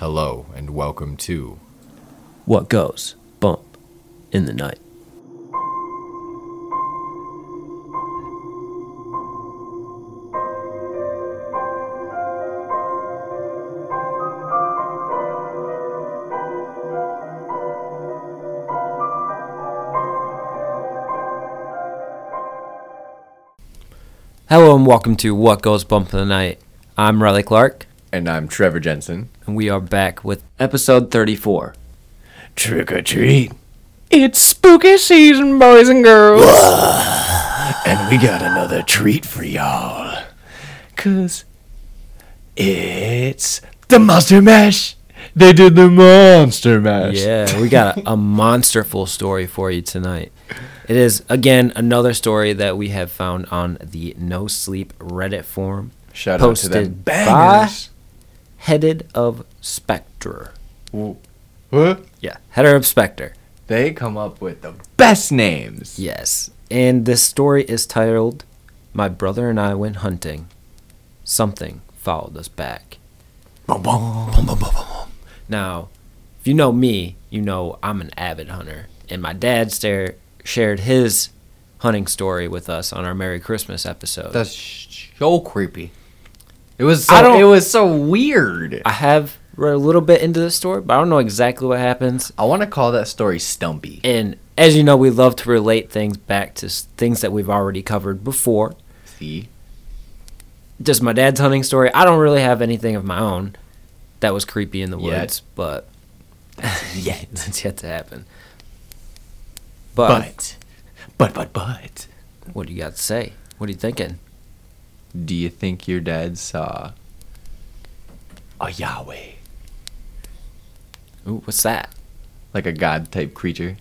Hello and welcome to What goes bump in the night? Hello and welcome to What Goes Bump in the Night. I'm Riley Clark, and I'm Trevor Jensen. And we are back with episode 34. Trick or treat. It's spooky season, boys and girls. And we got another treat for y'all. Cause it's the Monster Mash. They did the Monster Mash. Yeah, we got a, a monsterful story for you tonight. It is again another story that we have found on the No Sleep Reddit forum, Shout out to them bangers. Headed of Spectre. What? Yeah, header of Spectre. They come up with the best names. Yes, and this story is titled "My Brother and I Went Hunting. Something Followed Us Back." Now, if you know me, you know I'm an avid hunter, and my dad stare, shared his hunting story with us on our Merry Christmas episode. That's so creepy. It was so, it was so weird. I have read a little bit into the story, but I don't know exactly what happens. I want to call that story stumpy. And as you know, we love to relate things back to things that we've already covered before. See? Just my dad's hunting story. I don't really have anything of my own that was creepy in the Yet. woods, but yeah, that's yet to happen. But, But, but, but, but. what do you got to say? What are you thinking? Do you think your dad saw a Yahweh? Ooh, what's that? Like a god type creature?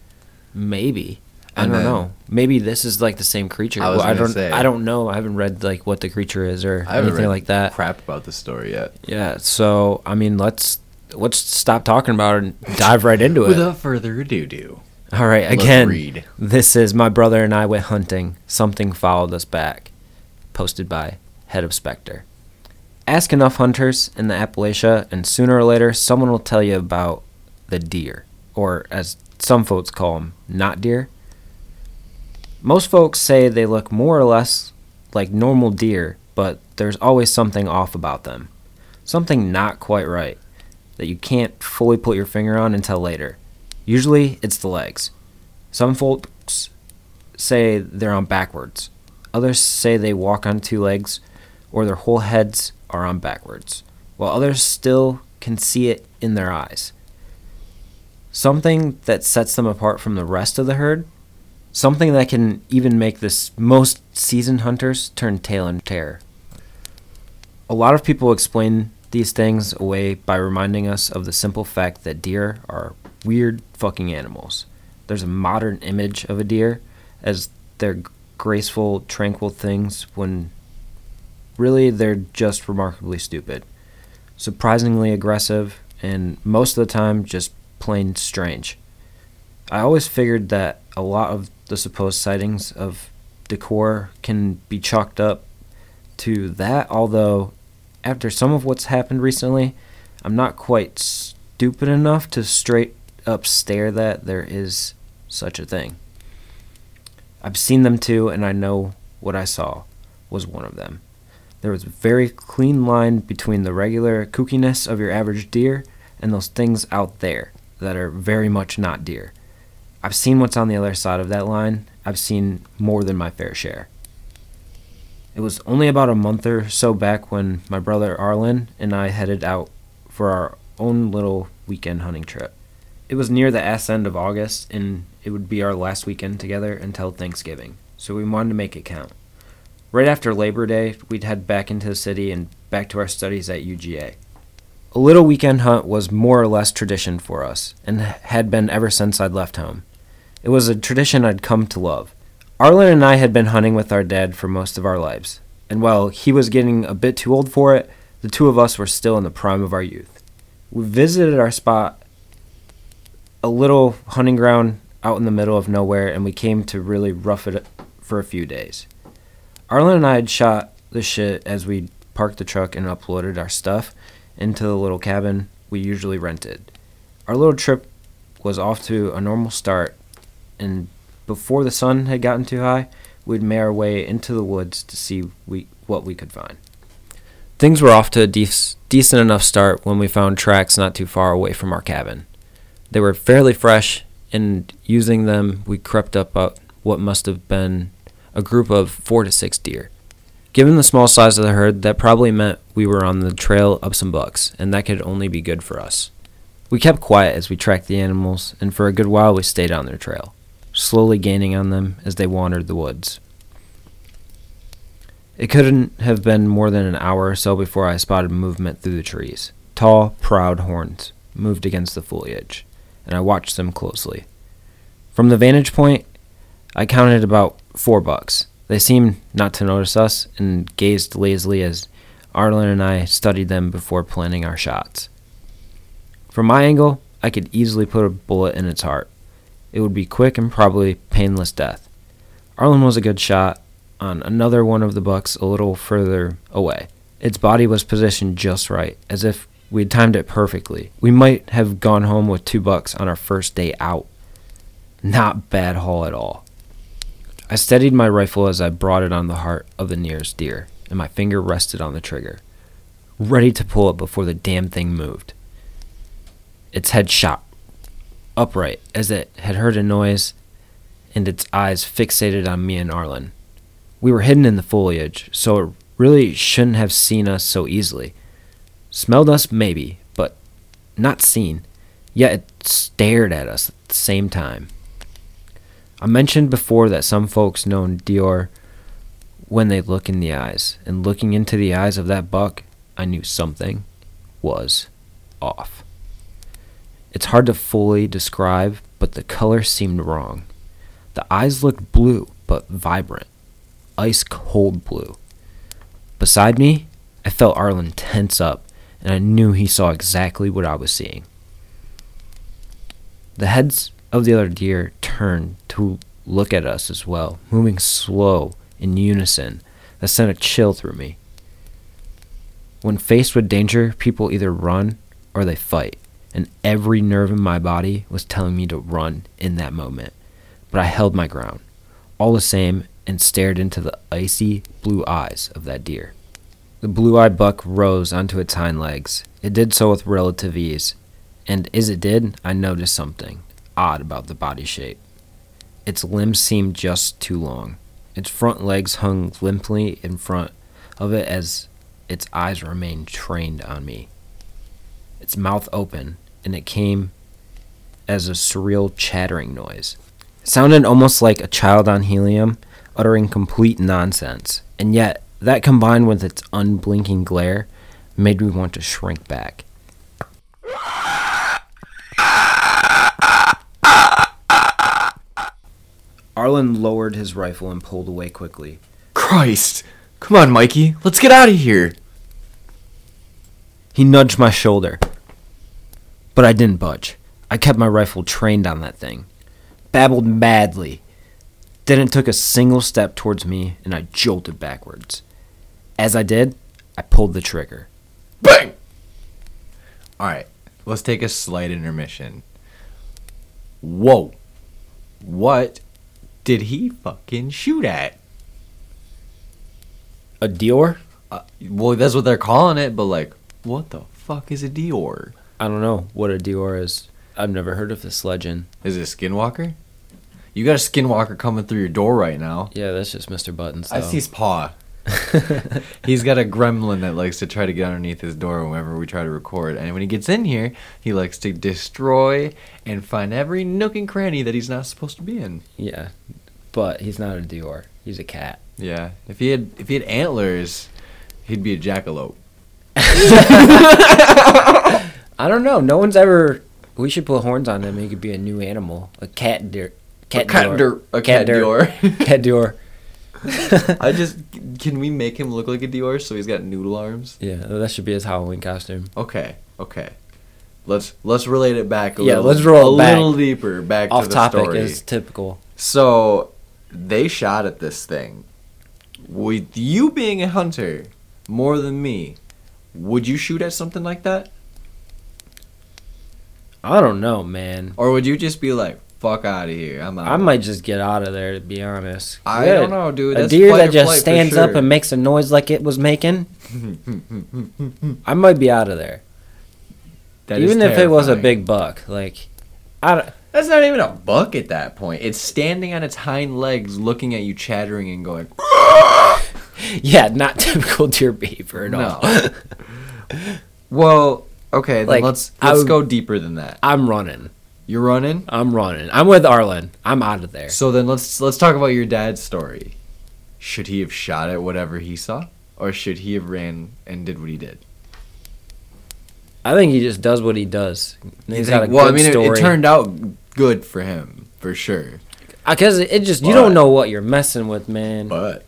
Maybe. I And don't then- know. Maybe this is like the same creature. I was Well, I don't. say. I don't know. I haven't read like what the creature is or I anything like that. crap about the story yet. Yeah. So I mean, let's let's stop talking about it and dive right into it. Without further ado, do. All right. let's Again, read. this is my brother and I went hunting. Something followed us back. Posted by Head of Spectre. Ask enough hunters in the Appalachia, and sooner or later, someone will tell you about the deer, or as some folks call them, not deer. Most folks say they look more or less like normal deer, but there's always something off about them. Something not quite right that you can't fully put your finger on until later. Usually, it's the legs. Some folks say they're on backwards. Others say they walk on two legs or their whole heads are on backwards, while others still can see it in their eyes. Something that sets them apart from the rest of the herd, something that can even make this most seasoned hunters turn tail in terror. A lot of people explain these things away by reminding us of the simple fact that deer are weird fucking animals. There's a modern image of a deer as they're graceful, tranquil things when really they're just remarkably stupid, surprisingly aggressive, and most of the time just plain strange. I always figured that a lot of the supposed sightings of decor can be chalked up to that, although after some of what's happened recently, I'm not quite stupid enough to straight up stare that there is such a thing. I've seen them too, and I know what I saw was one of them. There was a very clean line between the regular kookiness of your average deer and those things out there that are very much not deer. I've seen what's on the other side of that line. I've seen more than my fair share. It was only about a month or so back when my brother Arlen and I headed out for our own little weekend hunting trip. It was near the ass end of August, and it would be our last weekend together until Thanksgiving, so we wanted to make it count. Right after Labor Day, we'd head back into the city and back to our studies at UGA. A little weekend hunt was more or less tradition for us, and had been ever since I'd left home. It was a tradition I'd come to love. Arlen and I had been hunting with our dad for most of our lives, and while he was getting a bit too old for it, the two of us were still in the prime of our youth. We visited our spot, a little hunting ground out in the middle of nowhere, and we came to really rough it for a few days. Arlen and I had shot the shit as we parked the truck and uploaded our stuff into the little cabin we usually rented. Our little trip was off to a normal start, and before the sun had gotten too high, we'd made our way into the woods to see we, what we could find. Things were off to a dec- decent enough start when we found tracks not too far away from our cabin. They were fairly fresh, and using them, we crept up uh, what must have been a group of four to six deer. Given the small size of the herd, that probably meant we were on the trail of some bucks, and that could only be good for us. We kept quiet as we tracked the animals, and for a good while we stayed on their trail, slowly gaining on them as they wandered the woods. It couldn't have been more than an hour or so before I spotted movement through the trees. Tall, proud horns moved against the foliage, and I watched them closely. From the vantage point, I counted about four bucks. They seemed not to notice us and gazed lazily as Arlen and I studied them before planning our shots. From my angle, I could easily put a bullet in its heart. It would be quick and probably painless death. Arlen was a good shot on another one of the bucks a little further away. Its body was positioned just right, as if we'd timed it perfectly. We might have gone home with two bucks on our first day out. Not bad haul at all. I steadied my rifle as I brought it on the heart of the nearest deer, and my finger rested on the trigger, ready to pull it before the damn thing moved. Its head shot upright as it had heard a noise, and its eyes fixated on me and Arlen. We were hidden in the foliage, so it really shouldn't have seen us so easily. Smelled us, maybe, but not seen. Yet it stared at us at the same time. I mentioned before that some folks know Dior when they look in the eyes, and looking into the eyes of that buck, I knew something was off. It's hard to fully describe, but the color seemed wrong. The eyes looked blue, but vibrant, ice cold blue. Beside me, I felt Arlen tense up, and I knew he saw exactly what I was seeing. The heads of the other deer turned to look at us as well, moving slow in unison that sent a chill through me. When faced with danger, people either run or they fight, and every nerve in my body was telling me to run in that moment. But I held my ground, all the same, and stared into the icy blue eyes of that deer. The blue eyed buck rose onto its hind legs. It did so with relative ease, and as it did, I noticed something odd about the body shape. Its limbs seemed just too long. Its front legs hung limply in front of it as its eyes remained trained on me. Its mouth open, and it came as a surreal chattering noise. It sounded almost like a child on helium uttering complete nonsense, and yet that combined with its unblinking glare made me want to shrink back. Arlen lowered his rifle and pulled away quickly. Christ! Come on, Mikey. Let's get out of here. He nudged my shoulder, but I didn't budge. I kept my rifle trained on that thing. Babbled madly. Then it took a single step towards me and I jolted backwards. As I did, I pulled the trigger. Bang! Alright, let's take a slight intermission. Whoa. What did he fucking shoot at? A Dior? Uh, well, that's what they're calling it, but like, what the fuck is a Dior? I don't know what a Dior is. I've never heard of this legend. Is it a skinwalker? You got a skinwalker coming through your door right now. Yeah, that's just Mr. Buttons. I see his paw. He's got a gremlin that likes to try to get underneath his door whenever we try to record. And when he gets in here, he likes to destroy and find every nook and cranny that he's not supposed to be in. Yeah, but he's not a Dior. He's a cat. Yeah. If he had if he had antlers, he'd be a jackalope. I don't know. No one's ever. We should put horns on him. He could be a new animal. A cat deer. Cat, cat Dior. dir- a cat Dior. cat Dior. I just can we make him look like a Dior so he's got noodle arms? Yeah, that should be his Halloween costume. Okay, okay. Let's let's relate it back a Yeah, little. let's roll a little deeper back Off to the story. Off topic story. is typical. So they shot at this thing. With you being a hunter more than me, would you shoot at something like that? I don't know, man. Or would you just be like, "Fuck out of here, I'm out." I might just get out of there to be honest. I Yeah, don't know, dude. A That's deer that just stands up and makes a noise like it was making. I might be out of there. That Even if it was a big buck, like I don't, That's not even a buck at that point. It's standing on its hind legs, looking at you, chattering and going. yeah, not typical deer behavior at all. Well, okay, then Like, let's let's would- go deeper than that. I'm running. You're running. I'm running. I'm with Arlen. I'm out of there. So then let's let's talk about your dad's story. Should he have shot at whatever he saw, or should he have ran and did what he did? I think he just does what he does. He's You got a think- well, good I mean, it, story. it turned out good for him for sure. because it just you But- don't know what you're messing with, man. But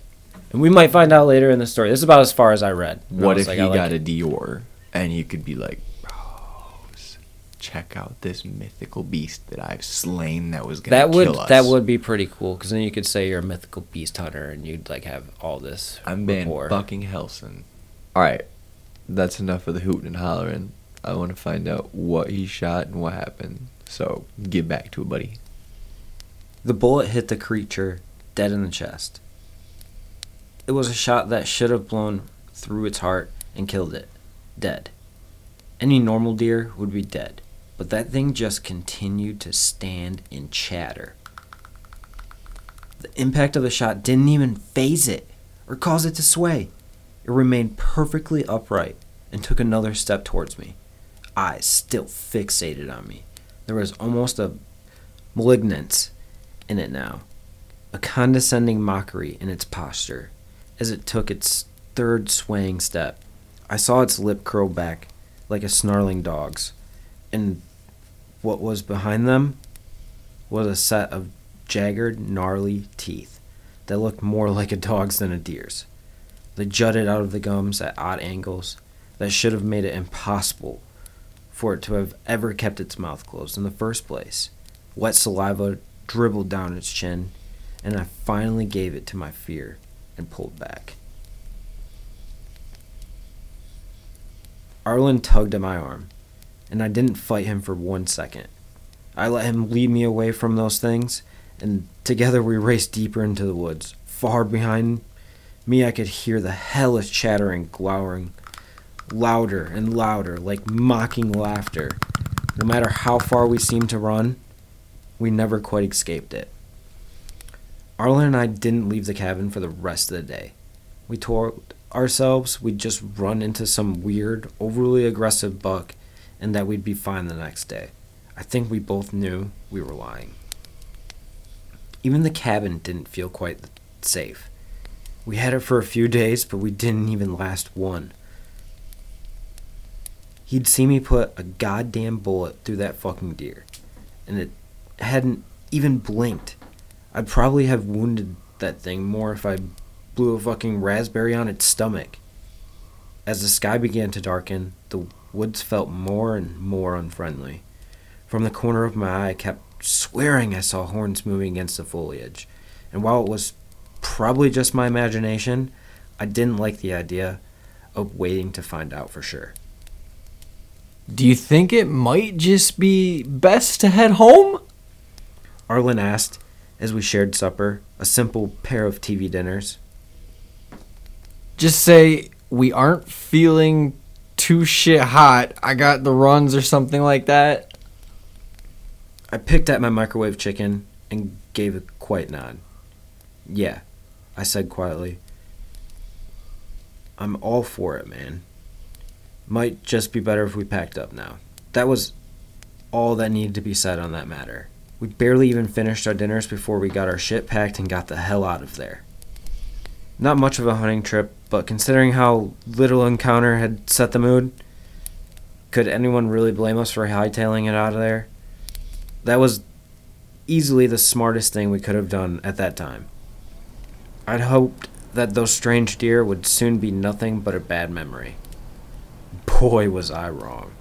and we might find out later in the story. This is about as far as I read. And I what was if like, he like got it. a Dior and you could be like, Rose, check out this mythical beast that I've slain that was gonna that would kill us. that would be pretty cool because then you could say you're a mythical beast hunter and you'd like have all this. I'm rapport. fucking Helsing. All right, that's enough of the hooting and hollering. I want to find out what he shot and what happened. So get back to it, buddy. The bullet hit the creature dead in the chest. It was a shot that should have blown through its heart and killed it. Dead. Any normal deer would be dead, but that thing just continued to stand and chatter. The impact of the shot didn't even phase it or cause it to sway. It remained perfectly upright and took another step towards me, eyes still fixated on me. There was almost a malignance in it now, a condescending mockery in its posture as it took its third swaying step. I saw its lip curl back like a snarling dog's, and what was behind them was a set of jagged, gnarly teeth that looked more like a dog's than a deer's. They jutted out of the gums at odd angles that should have made it impossible for it to have ever kept its mouth closed in the first place. Wet saliva dribbled down its chin, and I finally gave it to my fear and pulled back. Arlen tugged at my arm, and I didn't fight him for one second. I let him lead me away from those things, and together we raced deeper into the woods. Far behind me, I could hear the hellish chattering, glowering, louder and louder, like mocking laughter. No matter how far we seemed to run, we never quite escaped it. Arlen and I didn't leave the cabin for the rest of the day. We told ourselves we'd just run into some weird, overly aggressive buck and that we'd be fine the next day. I think we both knew we were lying. Even the cabin didn't feel quite safe. We had it for a few days, but we didn't even last one. He'd see me put a goddamn bullet through that fucking deer, and it hadn't even blinked. I'd probably have wounded that thing more if I blew a fucking raspberry on its stomach. As the sky began to darken, the woods felt more and more unfriendly. From the corner of my eye, I kept swearing I saw horns moving against the foliage, and while it was probably just my imagination, I didn't like the idea of waiting to find out for sure. Do you think it might just be best to head home? Arlen asked as we shared supper, a simple pair of TV dinners. Just say we aren't feeling too shit hot. I got the runs or something like that. I picked at my microwave chicken and gave a quiet nod. Yeah, I said quietly. I'm all for it, man. Might just be better if we packed up now. That was all that needed to be said on that matter. We barely even finished our dinners before we got our shit packed and got the hell out of there. Not much of a hunting trip, but considering how little encounter had set the mood, could anyone really blame us for hightailing it out of there? That was easily the smartest thing we could have done at that time. I'd hoped that those strange deer would soon be nothing but a bad memory. Boy, was I wrong.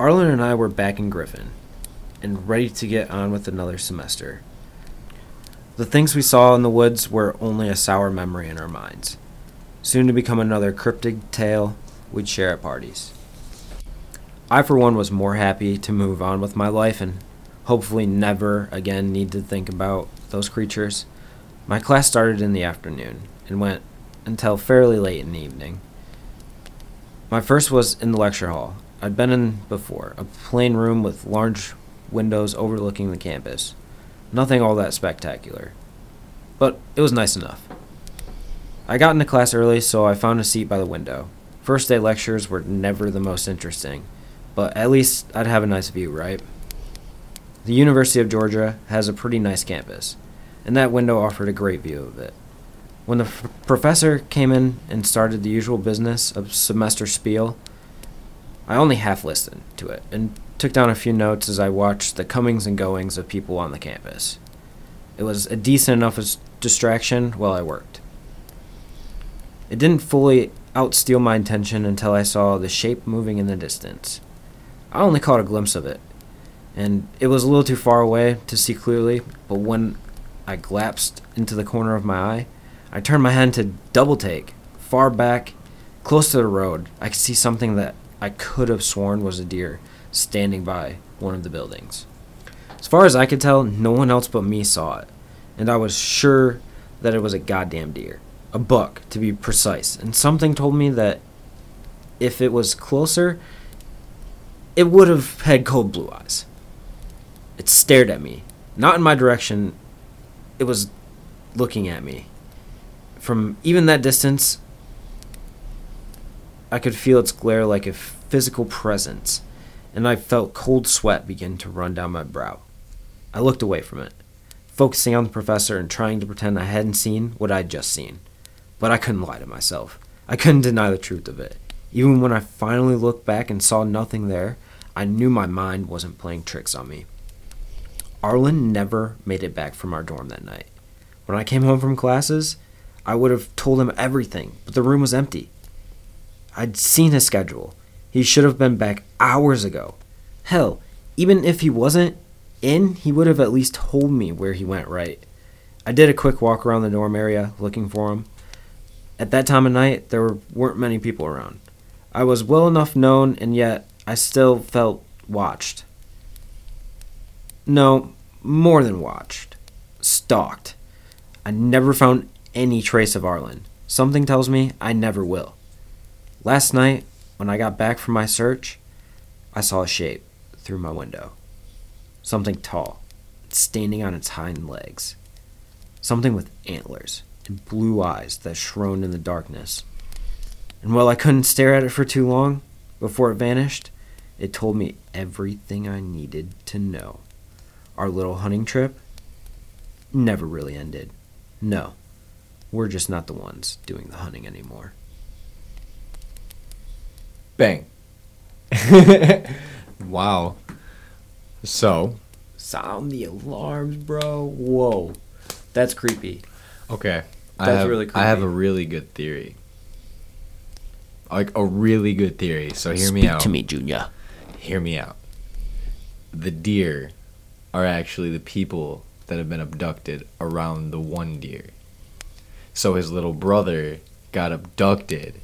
Arlen and I were back in Griffin and ready to get on with another semester. The things we saw in the woods were only a sour memory in our minds, soon to become another cryptic tale we'd share at parties. I, for one, was more happy to move on with my life and hopefully never again need to think about those creatures. My class started in the afternoon and went until fairly late in the evening. My first was in the lecture hall. I'd been in before, a plain room with large windows overlooking the campus. Nothing all that spectacular, but it was nice enough. I got into class early, so I found a seat by the window. First day lectures were never the most interesting, but at least I'd have a nice view, right? The University of Georgia has a pretty nice campus, and that window offered a great view of it. When the f- professor came in and started the usual business of semester spiel, I only half listened to it and took down a few notes as I watched the comings and goings of people on the campus. It was a decent enough distraction while I worked. It didn't fully outsteal my attention until I saw the shape moving in the distance. I only caught a glimpse of it, and it was a little too far away to see clearly, but when I glanced into the corner of my eye, I turned my head to double take. Far back, close to the road, I could see something that I could have sworn was a deer standing by one of the buildings. As far as I could tell, no one else but me saw it, and I was sure that it was a goddamn deer. A buck, to be precise. And something told me that if it was closer, it would have had cold blue eyes. It stared at me, not in my direction, it was looking at me. From even that distance, I could feel its glare like a physical presence, and I felt cold sweat begin to run down my brow. I looked away from it, focusing on the professor and trying to pretend I hadn't seen what I'd just seen. But I couldn't lie to myself. I couldn't deny the truth of it. Even when I finally looked back and saw nothing there, I knew my mind wasn't playing tricks on me. Arlen never made it back from our dorm that night. When I came home from classes, I would have told him everything, but the room was empty. I'd seen his schedule. He should have been back hours ago. Hell, even if he wasn't in, he would have at least told me where he went right. I did a quick walk around the dorm area looking for him. At that time of night, there weren't many people around. I was well enough known, and yet I still felt watched. No, more than watched. Stalked. I never found any trace of Arlen. Something tells me I never will. Last night, when I got back from my search, I saw a shape through my window. Something tall, standing on its hind legs. Something with antlers and blue eyes that shone in the darkness. And while I couldn't stare at it for too long before it vanished, it told me everything I needed to know. Our little hunting trip never really ended. No, we're just not the ones doing the hunting anymore. Bang. wow. So, Sound the alarms, bro. Whoa. That's creepy. okay. I That's have, really creepy. I have a really good theory. Like a really good theory. So hear me Speak out. to me, Junior. Hear me out. The deer are actually the people that have been abducted around the one deer. So his little brother got abducted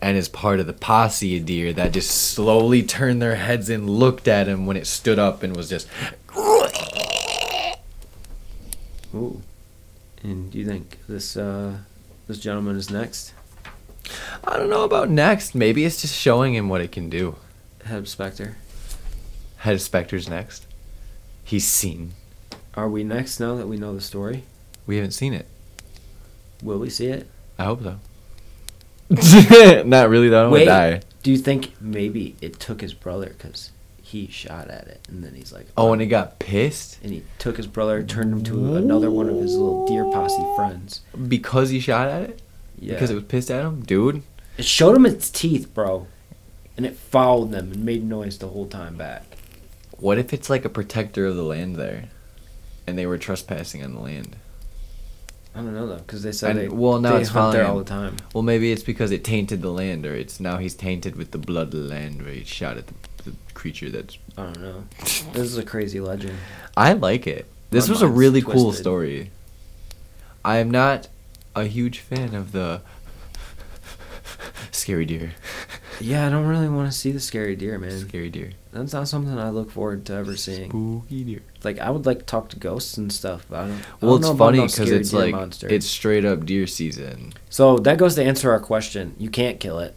and is part of the posse of deer that just slowly turned their heads and looked at him when it stood up and was just Ooh. And do you think this uh this gentleman is next? I don't know about next. Maybe it's just showing him what it can do. Head of Spectre. Head of Spectre's next. He's seen. Are we next now that we know the story? We haven't seen it. Will we see it? I hope so. Not really though. I don't Wait. wanna die. Do you think maybe it took his brother because he shot at it and then he's like, Oh, and he got pissed and he took his brother, turned him to another one of his little deer posse friends. because he shot at it. Yeah. Because it was pissed at him, dude. It showed him its teeth, bro, and it followed them and made noise the whole time back. What if it's like a protector of the land there, and they were trespassing on the land? I don't know though, because they said they well, now they it's hunt there all the time. Well, maybe it's because it tainted the land, or it's now he's tainted with the blood of the land, where he shot at the, the creature that's. I don't know. This is a crazy legend. I like it. This My was a really cool story. I am not a huge fan of the scary deer. Yeah, I don't really want to see the scary deer, man. Scary deer. That's not something I look forward to ever seeing. Spooky deer. Like I would like to talk to ghosts and stuff. But I don't. I Well, don't it's funny because scary it's like monster. it's straight up deer season. so that goes to answer our question. You can't kill it.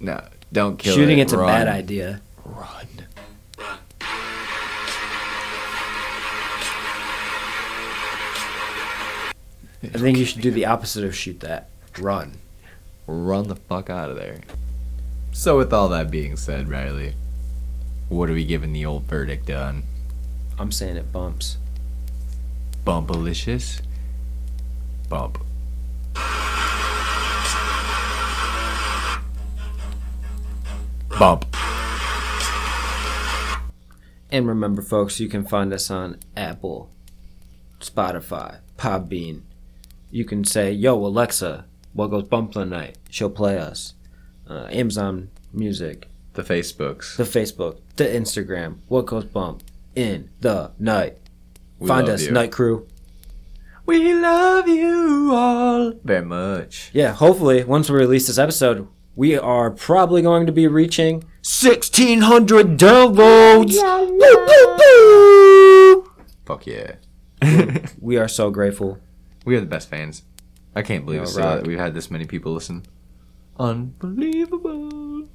No, don't kill Shooting it. Shooting it's a bad idea. Run. I think you should do the opposite of shoot that. Run. Run the fuck out of there. So, with all that being said, Riley, what are we giving the old verdict on? I'm saying it bumps. Bumpalicious? Bump. Bump. And remember, folks, you can find us on Apple, Spotify, Podbean. You can say, "Yo, Alexa, what goes bump tonight?" She'll play us. Uh, Amazon Music, The Facebooks. the Facebook, the Instagram. What goes bump in the night? We Find us, you. Night Crew. We love you all very much. Yeah, hopefully, once we release this episode, we are probably going to be reaching 1,600 downloads. Boop, boop, boop. Fuck yeah. We are so grateful. we are the best fans. I can't believe Yo, still rock. that we've had this many people listen. Unbelievable.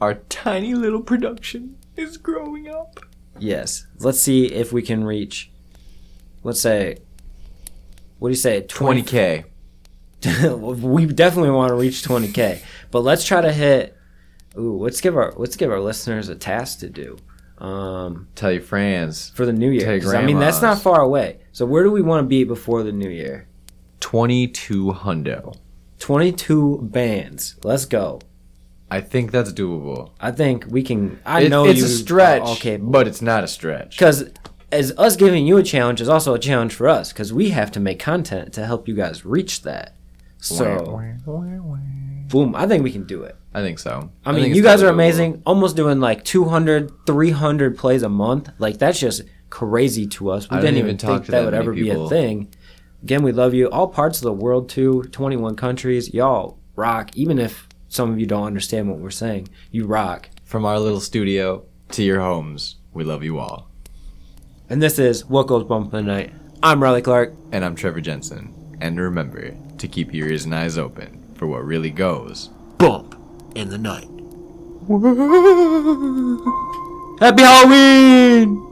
Our tiny little production is growing up. Yes. Let's see if we can reach, let's say, what do you say? 20 20k. we definitely want to reach 20k, but let's try to hit. Ooh, let's give our let's give our listeners a task to do. Um, Tell your friends. for the new year. Tell your 'Cause, I mean, that's not far away. So where do we want to be before the new year? 22 hundo. 22 bands. Let's go. I think that's doable. I think we can. I It- know it's you, a stretch. Okay, but it's not a stretch. because as us giving you a challenge is also a challenge for us because we have to make content to help you guys reach that. So, boom, I think we can do it. I think so. I mean, think you guys are totally doable. amazing. Almost doing like 200, 300 plays a month. Like that's just crazy to us. We I didn't didn't even think that that would ever be a thing. Again, we love you. All parts of the world too. 21 countries. Y'all rock. Even if some of you don't understand what we're saying, you rock. From our little studio to your homes, we love you all. And this is What Goes Bump in the Night. I'm Riley Clark. And I'm Trevor Jensen. And remember to keep your ears and eyes open for what really goes. Bump in the night. Happy Halloween!